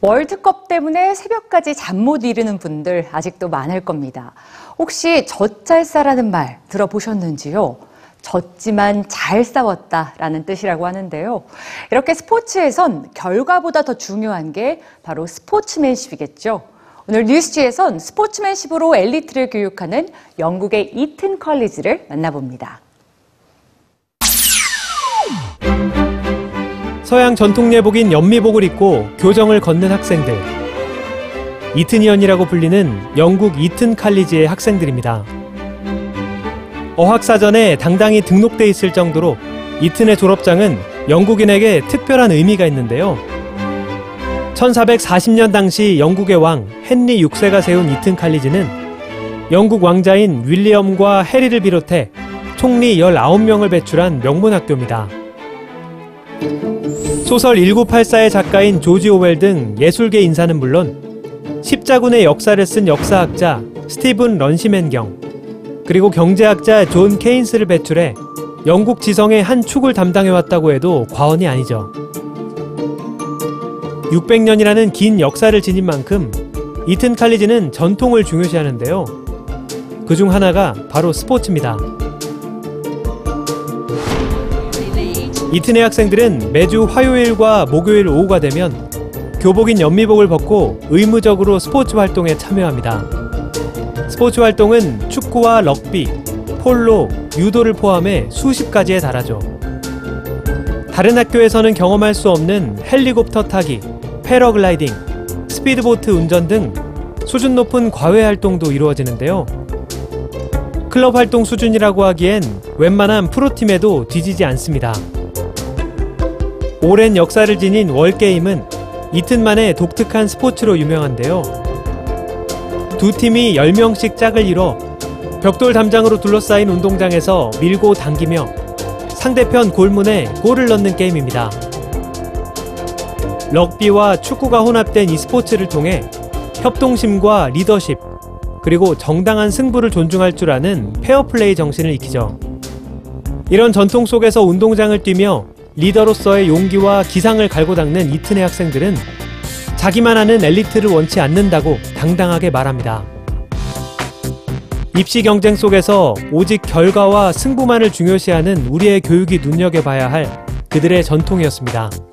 월드컵 때문에 새벽까지 잠 못 이루는 분들 아직도 많을 겁니다. 혹시 젖잘싸라는 말 들어보셨는지요? 졌지만 잘 싸웠다라는 뜻이라고 하는데요. 이렇게 스포츠에선 결과보다 더 중요한 게 바로 스포츠맨십이겠죠. 오늘 뉴스지에선 스포츠맨십으로 엘리트를 교육하는 영국의 이튼 컬리지를 만나봅니다. 서양 전통 예복인 연미복을 입고 교정을 걷는 학생들. 이튼이언이라고 불리는 영국 이튼 칼리지의 학생들입니다. 어학사전에 당당히 등록돼 있을 정도로 이튼의 졸업장은 영국인에게 특별한 의미가 있는데요. 1440년 당시 영국의 왕 헨리 6세가 세운 이튼 칼리지는 영국 왕자인 윌리엄과 해리를 비롯해 총리 19명을 배출한 명문 학교입니다. 소설 1984의 작가인 조지 오웰 등 예술계 인사는 물론 십자군의 역사를 쓴 역사학자 스티븐 런시맨경 그리고 경제학자 존 케인스를 배출해 영국 지성의 한 축을 담당해왔다고 해도 과언이 아니죠. 600년이라는 긴 역사를 지닌 만큼 이튼 칼리지는 전통을 중요시하는데요. 그 중 하나가 바로 스포츠입니다. 이튼의 학생들은 매주 화요일과 목요일 오후가 되면 교복인 연미복을 벗고 의무적으로 스포츠 활동에 참여합니다. 스포츠 활동은 축구와 럭비, 폴로, 유도를 포함해 수십 가지에 달하죠. 다른 학교에서는 경험할 수 없는 헬리콥터 타기, 패러글라이딩, 스피드보트 운전 등 수준 높은 과외 활동도 이루어지는데요. 클럽 활동 수준이라고 하기엔 웬만한 프로팀에도 뒤지지 않습니다. 오랜 역사를 지닌 월게임은 이틀 만에 독특한 스포츠로 유명한데요. 두 팀이 10명씩 짝을 이뤄 벽돌 담장으로 둘러싸인 운동장에서 밀고 당기며 상대편 골문에 골을 넣는 게임입니다. 럭비와 축구가 혼합된 이 스포츠를 통해 협동심과 리더십, 그리고 정당한 승부를 존중할 줄 아는 페어플레이 정신을 익히죠. 이런 전통 속에서 운동장을 뛰며 리더로서의 용기와 기상을 갈고 닦는 이튼의 학생들은 자기만 아는 엘리트를 원치 않는다고 당당하게 말합니다. 입시 경쟁 속에서 오직 결과와 승부만을 중요시하는 우리의 교육이 눈여겨봐야 할 그들의 전통이었습니다.